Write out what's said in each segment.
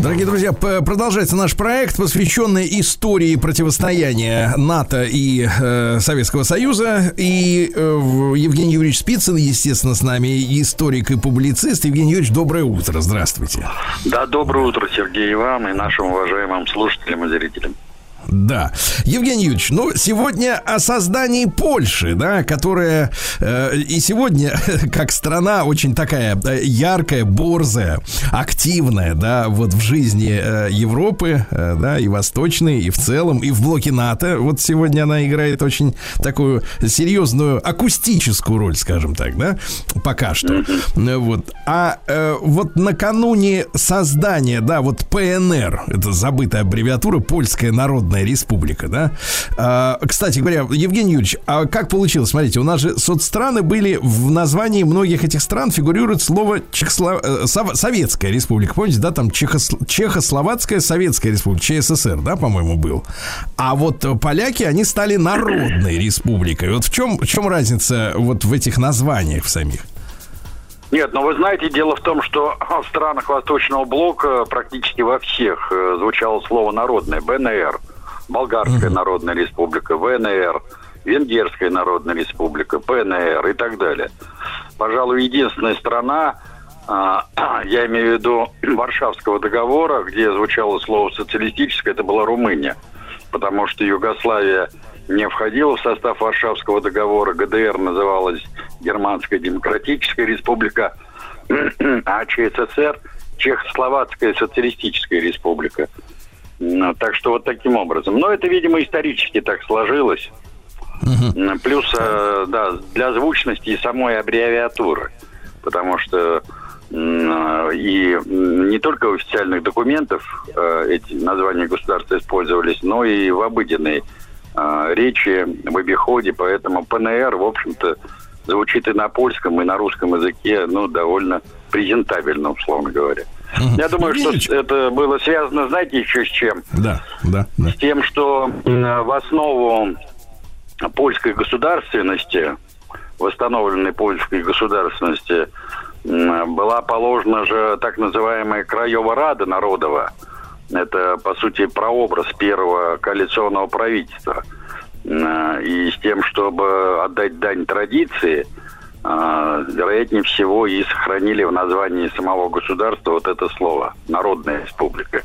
Дорогие друзья, продолжается наш проект, посвященный истории противостояния НАТО и э, Советского Союза. И э, Евгений Юрьевич Спицын, естественно, с нами историк и публицист. Евгений Юрьевич, доброе утро, здравствуйте. Да, доброе утро, Сергей, и вам, и нашим уважаемым слушателям и зрителям. Да. Евгений Юрьевич, ну, сегодня о создании Польши, да, которая э, и сегодня, как страна очень такая э, яркая, борзая, активная, да, вот в жизни э, Европы, э, да, и восточной, и в целом, и в блоке НАТО. Вот сегодня она играет очень такую серьезную акустическую роль, скажем так, да, пока что. Э, Вот. А э, вот накануне создания, да, вот ПНР, это забытая аббревиатура, Польская Народная Республика, да. А, кстати говоря, Евгений Юрьевич, а как получилось? Смотрите, у нас же соцстраны были, в названии многих этих стран фигурирует слово Чехослов... э, Сов- Советская Республика. Помните, да, там Чехос... Чехословацкая Советская Республика, ЧССР, да, по-моему, был. А вот поляки, они стали Народной Республикой. Вот в чем, в чем разница вот в этих названиях в самих? Нет, но вы знаете, дело в том, что в странах Восточного блока практически во всех э, звучало слово «народное» – БНР, Болгарская Народная Республика, ВНР, Венгерская Народная Республика, ПНР и так далее. Пожалуй, единственная страна, а, я имею в виду Варшавского договора, где звучало слово «социалистическое», это была Румыния, потому что Югославия не входила в состав Варшавского договора, ГДР называлась Германская Демократическая Республика, а ЧССР Чехословацкая Социалистическая Республика. Так что вот таким образом. Но это, видимо, исторически так сложилось. М, Плюс, э, да, для звучности и самой аббревиатуры. Потому что м, и не только в официальных документах э, эти названия государства использовались, но и в обыденной э, речи, в обиходе. Поэтому ПНР, в общем-то, звучит и на польском, и на русском языке, ну, довольно презентабельно, условно говоря. Я думаю, что это было связано, знаете, еще с чем? Да, да, да. с тем, что в основу польской государственности, восстановленной польской государственности, была положена же так называемая Краева Рада Народова. Это, по сути, прообраз первого коалиционного правительства. И с тем, чтобы отдать дань традиции, вероятнее всего и сохранили в названии самого государства вот это слово «Народная республика».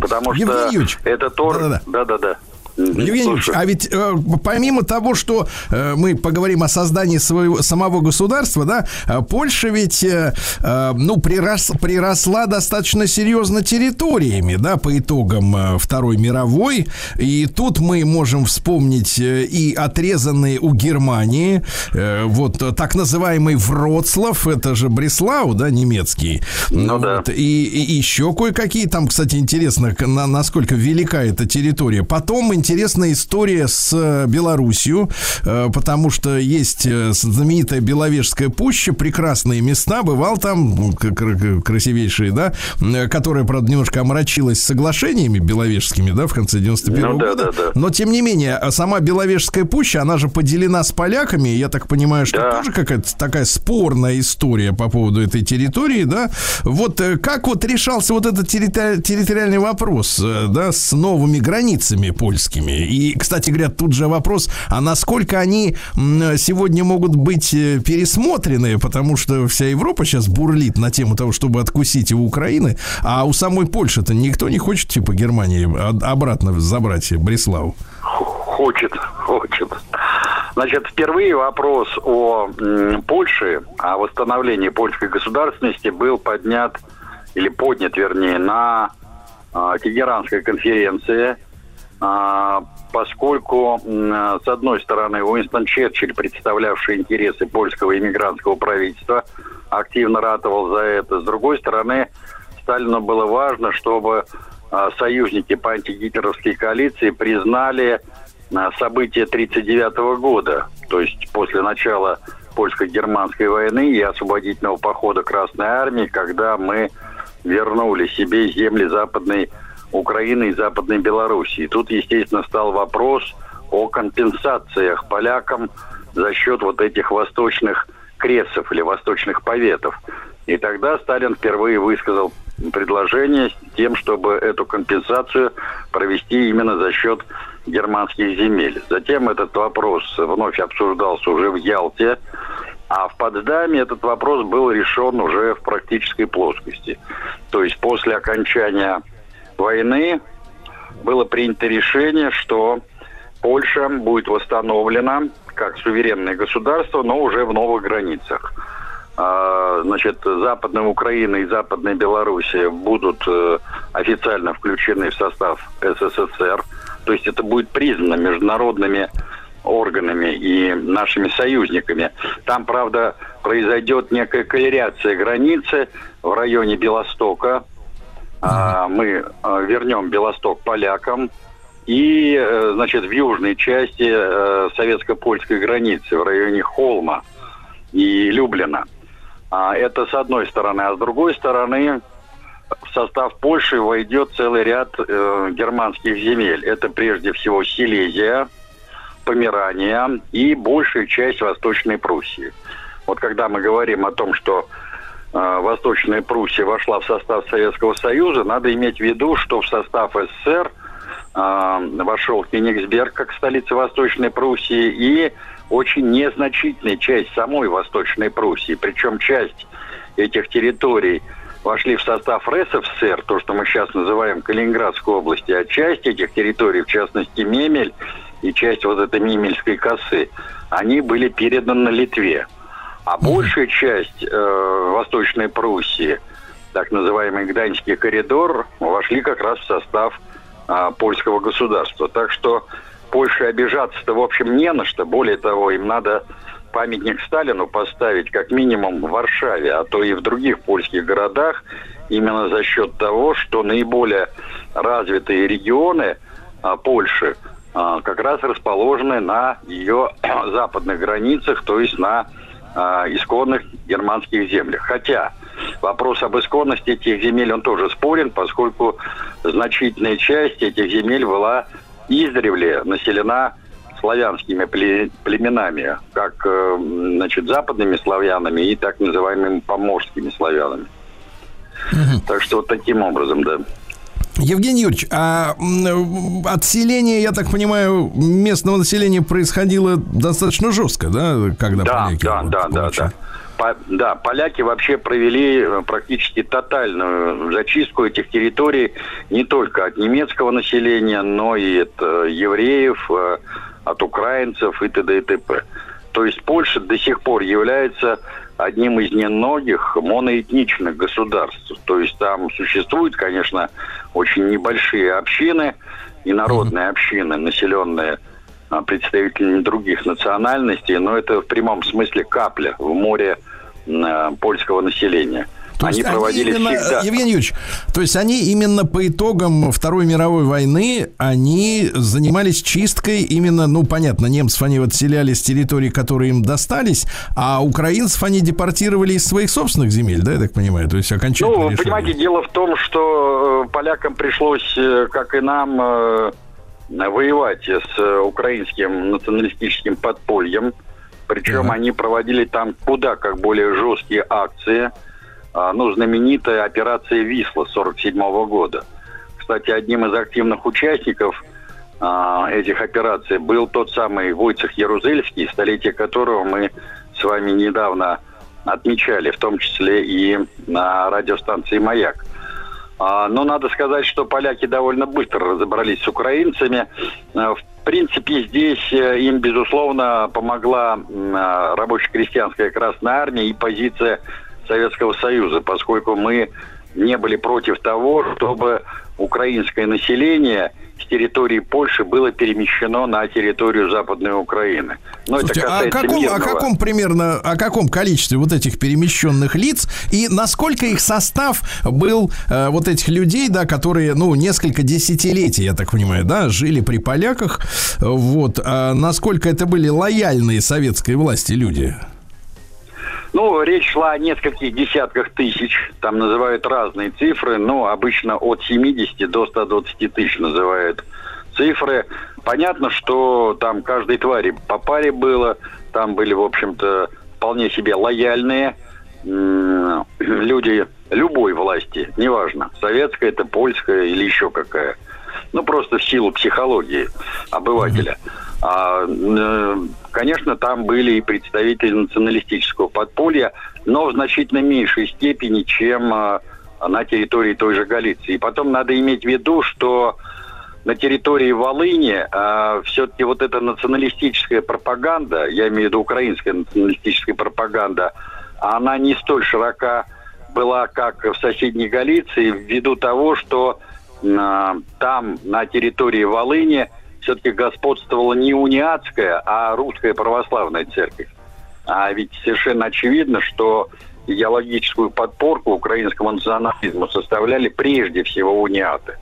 Потому что Евгений Юрьевич, это тор... да-да-да. Евгений а ведь э, помимо того, что э, мы поговорим о создании своего самого государства, да, э, Польша ведь, э, э, ну, прирос, приросла достаточно серьезно территориями, да, по итогам э, Второй мировой. И тут мы можем вспомнить э, и отрезанные у Германии, э, вот так называемый Вроцлав, это же Бреслау, да, немецкий. Ну да. Вот, и, и еще кое-какие там, кстати, интересно, на- насколько велика эта территория. Потом интересная история с э, Белоруссию, э, потому что есть э, знаменитая Беловежская пуща, прекрасные места, бывал там, ну, красивейшие, да, которая, правда, немножко омрачилась соглашениями беловежскими, да, в конце 91 Ну да, года. да, да. Но, тем не менее, а сама Беловежская пуща, она же поделена с поляками, я так понимаю, что Да. тоже какая-то такая спорная история по поводу этой территории, да. Вот как вот решался вот этот территори- территориальный вопрос, да, с новыми границами польскими? И, кстати говоря, тут же вопрос, а насколько они сегодня могут быть э, пересмотрены, потому что вся Европа сейчас бурлит на тему того, чтобы откусить у Украины, а у самой Польши-то никто не хочет, типа, Германии обратно забрать Бреславу. Хочет, хочет. Значит, впервые вопрос о Польше, о восстановлении польской государственности был поднят, или поднят, вернее, на а, Тегеранской конференции, поскольку, м, с одной стороны, Уинстон Черчилль, представлявший интересы польского иммигрантского правительства, активно ратовал за это. С другой стороны, Сталину было важно, чтобы а, союзники по антигитлеровской коалиции признали а, события 1939 года, то есть после начала польско-германской войны и освободительного похода Красной Армии, когда мы вернули себе земли Западной Украины и Западной Белоруссии. Тут, естественно, стал вопрос о компенсациях полякам за счет вот этих восточных кресов или восточных поветов. И тогда Сталин впервые высказал предложение с тем, чтобы эту компенсацию провести именно за счет германских земель. Затем этот вопрос вновь обсуждался уже в Ялте, а в Потсдаме этот вопрос был решен уже в практической плоскости. То есть после окончания войны было принято решение, что Польша будет восстановлена как суверенное государство, но уже в новых границах. А, значит, Западная Украина и Западная Белоруссия будут э, официально включены в состав СССР. То есть это будет признано международными органами и нашими союзниками. Там, правда, произойдет некая колеряция границы в районе Белостока. А, мы а, вернем Белосток полякам. И, э, значит, в южной части э, советско-польской границы, в районе Холма и Люблина – а это с одной стороны. А с другой стороны, в состав Польши войдет целый ряд э, германских земель. Это прежде всего Силезия, Померания и большая часть Восточной Пруссии. Вот когда мы говорим о том, что Восточная Пруссия вошла в состав Советского Союза, надо иметь в виду, что в состав СССР э, вошел Кенигсберг как столица Восточной Пруссии и очень незначительная часть самой Восточной Пруссии. Причем часть этих территорий вошли в состав РСФСР, то, что мы сейчас называем Калининградской области, а часть этих территорий, в частности Мемель и часть вот этой Мемельской косы, они были переданы Литве. А большая часть э, Восточной Пруссии, так называемый Гданьский коридор, вошли как раз в состав э, польского государства. Так что Польше обижаться-то, в общем, не на что. Более того, им надо памятник Сталину поставить как минимум в Варшаве, а то и в других польских городах, именно за счет того, что наиболее развитые регионы а, Польши а, как раз расположены на ее западных границах, то есть на а, исконных германских землях. Хотя вопрос об исконности этих земель, он тоже спорен, поскольку значительная часть этих земель была издревле населена славянскими племенами, как э, значит, западными славянами и так называемыми поморскими славянами. Угу. Так что вот таким образом, да. Евгений Юрьевич, а отселение, я так понимаю, местного населения происходило достаточно жестко, да, когда да, поляки да, да, да, да. По, да, поляки вообще провели э, практически тотальную зачистку этих территорий не только от немецкого населения, но и от э, евреев, э, от украинцев и т.д. и т.п. То есть Польша до сих пор является одним из немногих моноэтничных государств. То есть там существуют, конечно, очень небольшие общины и народные mm-hmm. общины, населенные а, представителями других национальностей, но это в прямом смысле капля в море Э, польского населения. То они проводили именно, всегда. Евгений Юрьевич, то есть они именно по итогам Второй мировой войны, они занимались чисткой именно, ну, понятно, немцев они вот селяли с территорий, которые им достались, а украинцев они депортировали из своих собственных земель, да, я так понимаю? То есть окончательно Ну, решили. понимаете, дело в том, что э, полякам пришлось, э, как и нам, воевать с украинским националистическим подпольем, причем uh-huh. они проводили там куда как более жесткие акции. А, ну, знаменитая операция «Висла» 47 года. Кстати, одним из активных участников а, этих операций был тот самый Войцех Ярузельский, столетие которого мы с вами недавно отмечали, в том числе и на радиостанции «Маяк». А, но надо сказать, что поляки довольно быстро разобрались с украинцами. В принципе, здесь э, им, безусловно, помогла рабоче-крестьянская Красная Армия и позиция Советского Союза, поскольку мы не были против того, чтобы украинское население с территории Польши было перемещено на территорию Западной Украины. Но Слушайте, это а каком, о каком примерно, о каком количестве вот этих перемещенных лиц и насколько их состав был э, вот этих людей, да, которые, ну, несколько десятилетий, я так понимаю, да, жили при поляках, вот, а насколько это были лояльные советской власти люди? Ну, речь шла о нескольких десятках тысяч. Там называют разные цифры, но обычно от 70 до 120 тысяч называют цифры. Понятно, что там каждой твари по паре было. Там были, в общем-то, вполне себе лояльные люди любой власти, неважно, советская это, польская или еще какая. Ну, просто в силу психологии обывателя. А, э, конечно, там были и представители националистического подполья, но в значительно меньшей степени, чем а, на территории той же Галиции. И потом надо иметь в виду, что на территории Волыни а, все-таки вот эта националистическая пропаганда, я имею в виду украинская националистическая пропаганда, она не столь широка была, как в соседней Галиции, ввиду того, что а, там, на территории Волыни, все-таки господствовала не униатская, а русская православная церковь. А ведь совершенно очевидно, что идеологическую подпорку украинскому национализму составляли прежде всего униаты.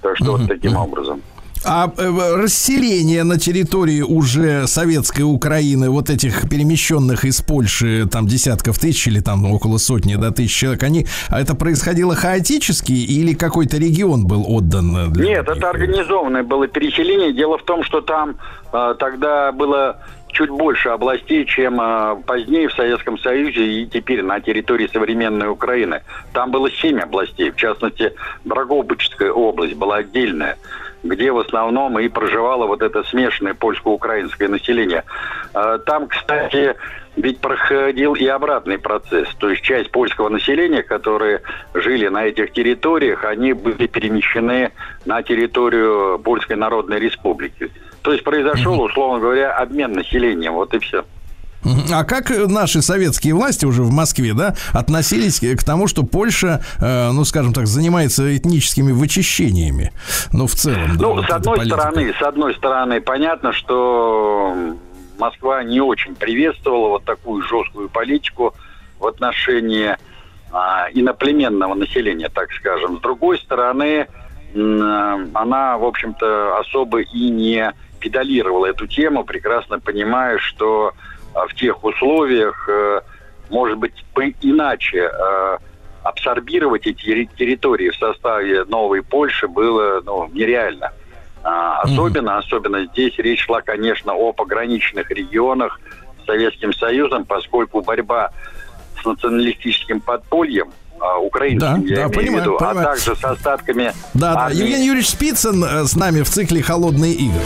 Так что вот таким образом. А э, расселение на территории уже советской Украины вот этих перемещенных из Польши там десятков тысяч или там около сотни до тысяч человек, они а это происходило хаотически или какой-то регион был отдан? Для Нет, это организованное было переселение. Дело в том, что там э, тогда было чуть больше областей, чем э, позднее в Советском Союзе и теперь на территории современной Украины. Там было семь областей, в частности, Драгобычская область была отдельная где в основном и проживало вот это смешанное польско-украинское население. А, там, кстати, ведь проходил и обратный процесс. То есть часть польского населения, которые жили на этих территориях, они были перемещены на территорию Польской Народной Республики. То есть произошел, условно говоря, обмен населением. Вот и все. А как наши советские власти уже в Москве, да, относились к тому, что Польша, э, ну, скажем так, занимается этническими вычищениями? Ну, в целом, да. Ну, вот с одной политика. стороны, с одной стороны, понятно, что Москва не очень приветствовала вот такую жесткую политику в отношении а, иноплеменного населения, так скажем. С другой стороны, она, в общем-то, особо и не педалировала эту тему, прекрасно понимая, что в тех условиях, э, может быть, иначе э, абсорбировать эти территории в составе новой Польши было ну, нереально. А, особенно, mm-hmm. особенно здесь речь шла, конечно, о пограничных регионах с Советским Союзом, поскольку борьба с националистическим подпольем а, украинским, да, я да, имею понимаю, в виду, а понимаю. а также с остатками. Да, армии. да. Евгений Юрьевич Спицын э, с нами в цикле Холодные игры.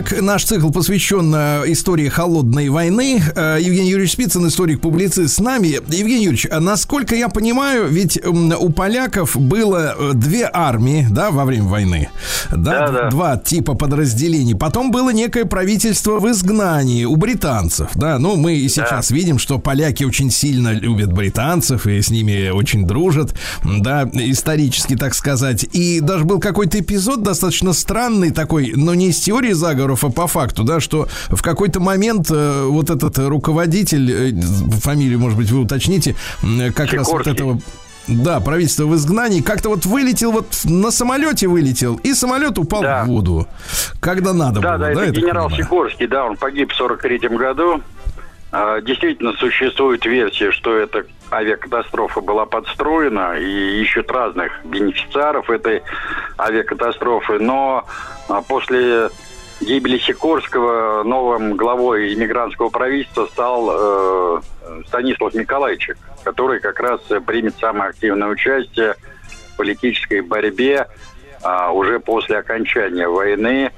Итак, наш цикл посвящен э, истории холодной войны. Э, Евгений Юрьевич Спицын, историк-публицист с нами. Евгений Юрьевич, а насколько я понимаю, ведь у поляков было э, две армии, да, во время войны. Да, да, да. Два типа подразделений. Потом было некое правительство в изгнании у британцев, да. Ну, мы и сейчас да. видим, что поляки очень сильно любят британцев и с ними очень дружат, да, исторически, так сказать. И даже был какой-то эпизод достаточно странный такой, но не из теории заговора, заговоров, а по факту, да, что в какой-то момент э, вот этот руководитель, э, фамилию, может быть, вы уточните, э, как Сикорский. раз вот этого да, правительство в изгнании, как-то вот вылетел, вот на самолете вылетел, и самолет упал да. в воду, когда надо да, было. Да, да, это генерал Сикорский, да, он погиб в 43 году. А, действительно, существует версия, что эта авиакатастрофа была подстроена, и ищут разных бенефициаров этой авиакатастрофы, но а, после гибели Сикорского новым главой иммигрантского правительства стал э, Станислав Николаевич, который как раз примет самое активное участие в политической борьбе э, уже после окончания войны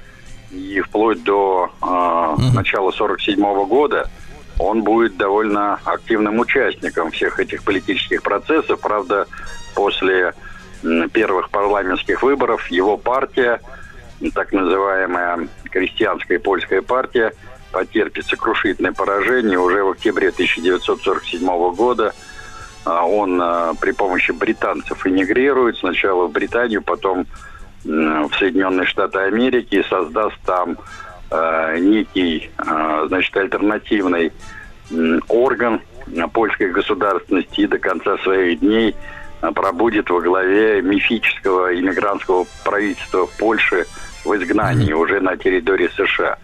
и вплоть до э, начала 47 года он будет довольно активным участником всех этих политических процессов. Правда, после первых парламентских выборов его партия так называемая крестьянская польская партия потерпит сокрушительное поражение уже в октябре 1947 года. А он а, при помощи британцев эмигрирует сначала в Британию, потом в Соединенные Штаты Америки, создаст там э, некий, значит, альтернативный орган польской государственности и до конца своих дней пробудет во главе мифического иммигрантского правительства Польши в изгнании уже на территории США.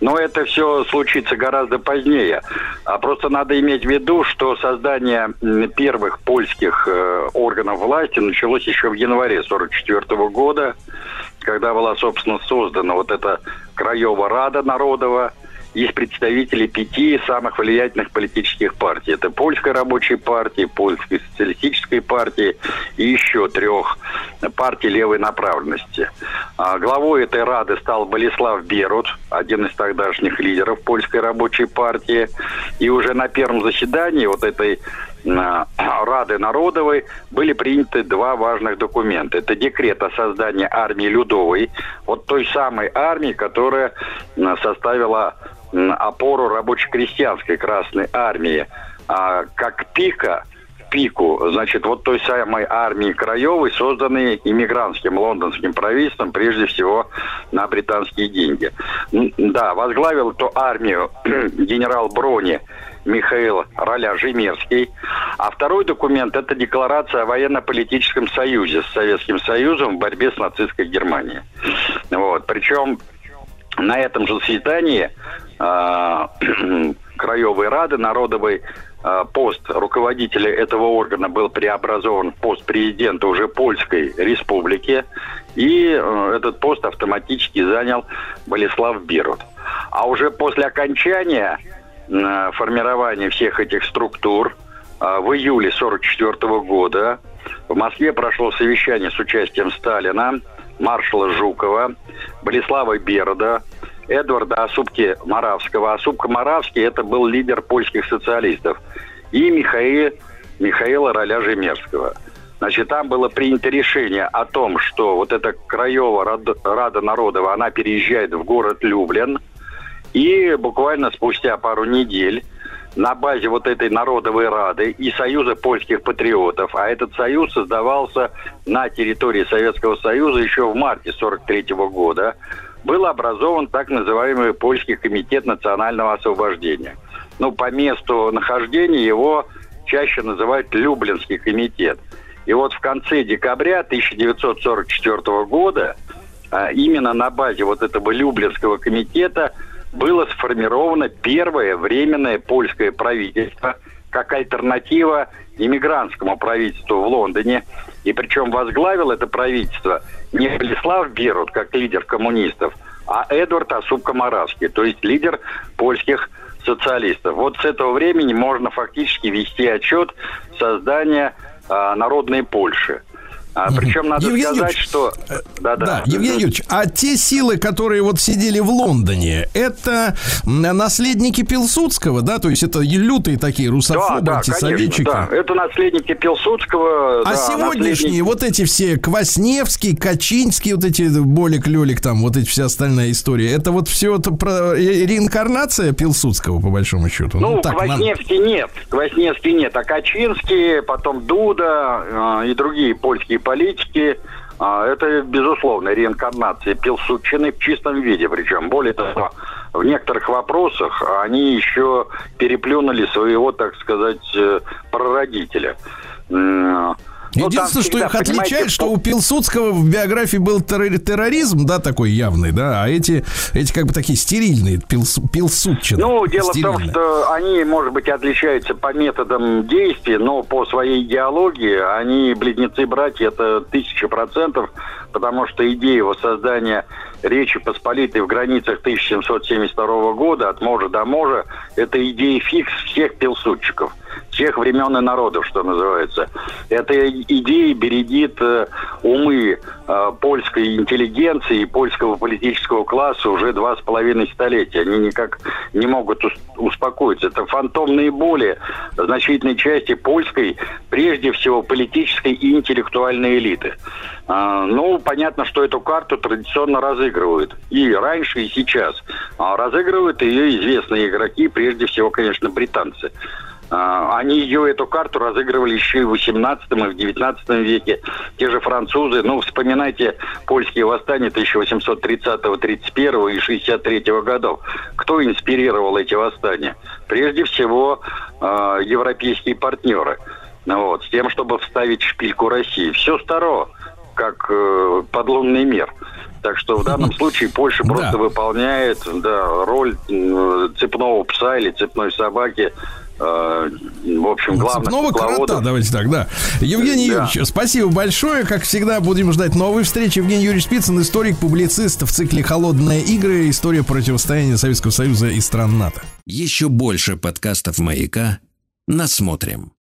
Но это все случится гораздо позднее. А просто надо иметь в виду, что создание первых польских э, органов власти началось еще в январе 1944 года, когда была, собственно, создана вот эта Краева Рада Народова, из представителей пяти самых влиятельных политических партий. Это Польская рабочая партия, Польская социалистическая партия и еще трех партий левой направленности. А главой этой Рады стал Болеслав Берут, один из тогдашних лидеров Польской рабочей партии. И уже на первом заседании вот этой Рады Народовой были приняты два важных документа. Это декрет о создании армии Людовой, вот той самой армии, которая составила опору рабоче-крестьянской Красной Армии, а, как пика пику, значит, вот той самой армии Краевой, созданной иммигрантским лондонским правительством, прежде всего на британские деньги. Да, возглавил эту армию генерал Брони Михаил Роля Жемерский. А второй документ – это декларация о военно-политическом союзе с Советским Союзом в борьбе с нацистской Германией. Вот. Причем на этом же заседании э, Краевой Рады Народовой э, пост руководителя этого органа был преобразован в пост президента уже Польской Республики, и э, этот пост автоматически занял Болеслав Берут. А уже после окончания формирования всех этих структур э, в июле 1944 года в Москве прошло совещание с участием Сталина, маршала Жукова, Болеслава Берда, Эдварда Осупки Моравского. Осупка Моравский – это был лидер польских социалистов. И Михаил, Михаила Роля Жемерского. Значит, там было принято решение о том, что вот эта Краева Рада Народова, она переезжает в город Люблин. И буквально спустя пару недель на базе вот этой Народовой Рады и Союза польских патриотов, а этот союз создавался на территории Советского Союза еще в марте 1943 года, был образован так называемый Польский комитет национального освобождения. Ну, по месту нахождения его чаще называют Люблинский комитет. И вот в конце декабря 1944 года а, именно на базе вот этого Люблинского комитета было сформировано первое временное польское правительство как альтернатива иммигрантскому правительству в Лондоне. И причем возглавил это правительство не Владислав Берут, как лидер коммунистов, а Эдвард Осупко-Моравский, то есть лидер польских социалистов. Вот с этого времени можно фактически вести отчет создания э, народной Польши. А, причем надо Евгений сказать, Юрьевич, что... Э, да, да, да, Евгений Юрьевич, а те силы, которые вот сидели в Лондоне, это наследники Пилсудского, да? То есть это лютые такие русофобы, да, антисоветчики? Да, да, это наследники Пилсудского. А да, сегодняшние наследники... вот эти все Квасневский, Качинский, вот эти Болик-Лелик, там вот эти вся остальная история, это вот все это про реинкарнация Пилсудского, по большому счету? Ну, ну так, Квасневский нам... нет, Квасневский нет, а Качинский, потом Дуда э, и другие польские политики. А, это, безусловно, реинкарнация Пилсудчины в чистом виде. Причем, более того, в некоторых вопросах они еще переплюнули своего, так сказать, э, прародителя. Ну, Единственное, что их отличает, что у Пилсудского в биографии был терроризм, да, такой явный, да, а эти, эти как бы такие стерильные, пилс, пилсудчины. Ну, дело стерильные. в том, что они, может быть, отличаются по методам действия, но по своей идеологии они близнецы-братья, это тысяча процентов, потому что идея воссоздания Речи Посполитой в границах 1772 года от можа до можа – это идея фикс всех пилсудчиков всех времен и народов, что называется. Эта идея бередит э, умы э, польской интеллигенции и польского политического класса уже два с половиной столетия. Они никак не могут успокоиться. Это фантомные боли значительной части польской, прежде всего, политической и интеллектуальной элиты. А, ну, понятно, что эту карту традиционно разыгрывают. И раньше, и сейчас. А разыгрывают ее известные игроки, прежде всего, конечно, британцы. А, они ее, эту карту, разыгрывали еще и в 18 и в 19 веке. Те же французы, ну, вспоминайте польские восстания 1830-31 и 63 годов. Кто инспирировал эти восстания? Прежде всего, э, европейские партнеры. Ну, вот, с тем, чтобы вставить шпильку России. Все старо, как э, подлунный мир. Так что в данном случае Польша просто да. выполняет да, роль цепного пса или цепной собаки в общем, главное. Цепного крота, давайте так, да. Евгений да. Юрьевич, спасибо большое. Как всегда, будем ждать новой встречи. Евгений Юрьевич Спицын, историк, публицист в цикле «Холодные игры. История противостояния Советского Союза и стран НАТО». Еще больше подкастов «Маяка» насмотрим.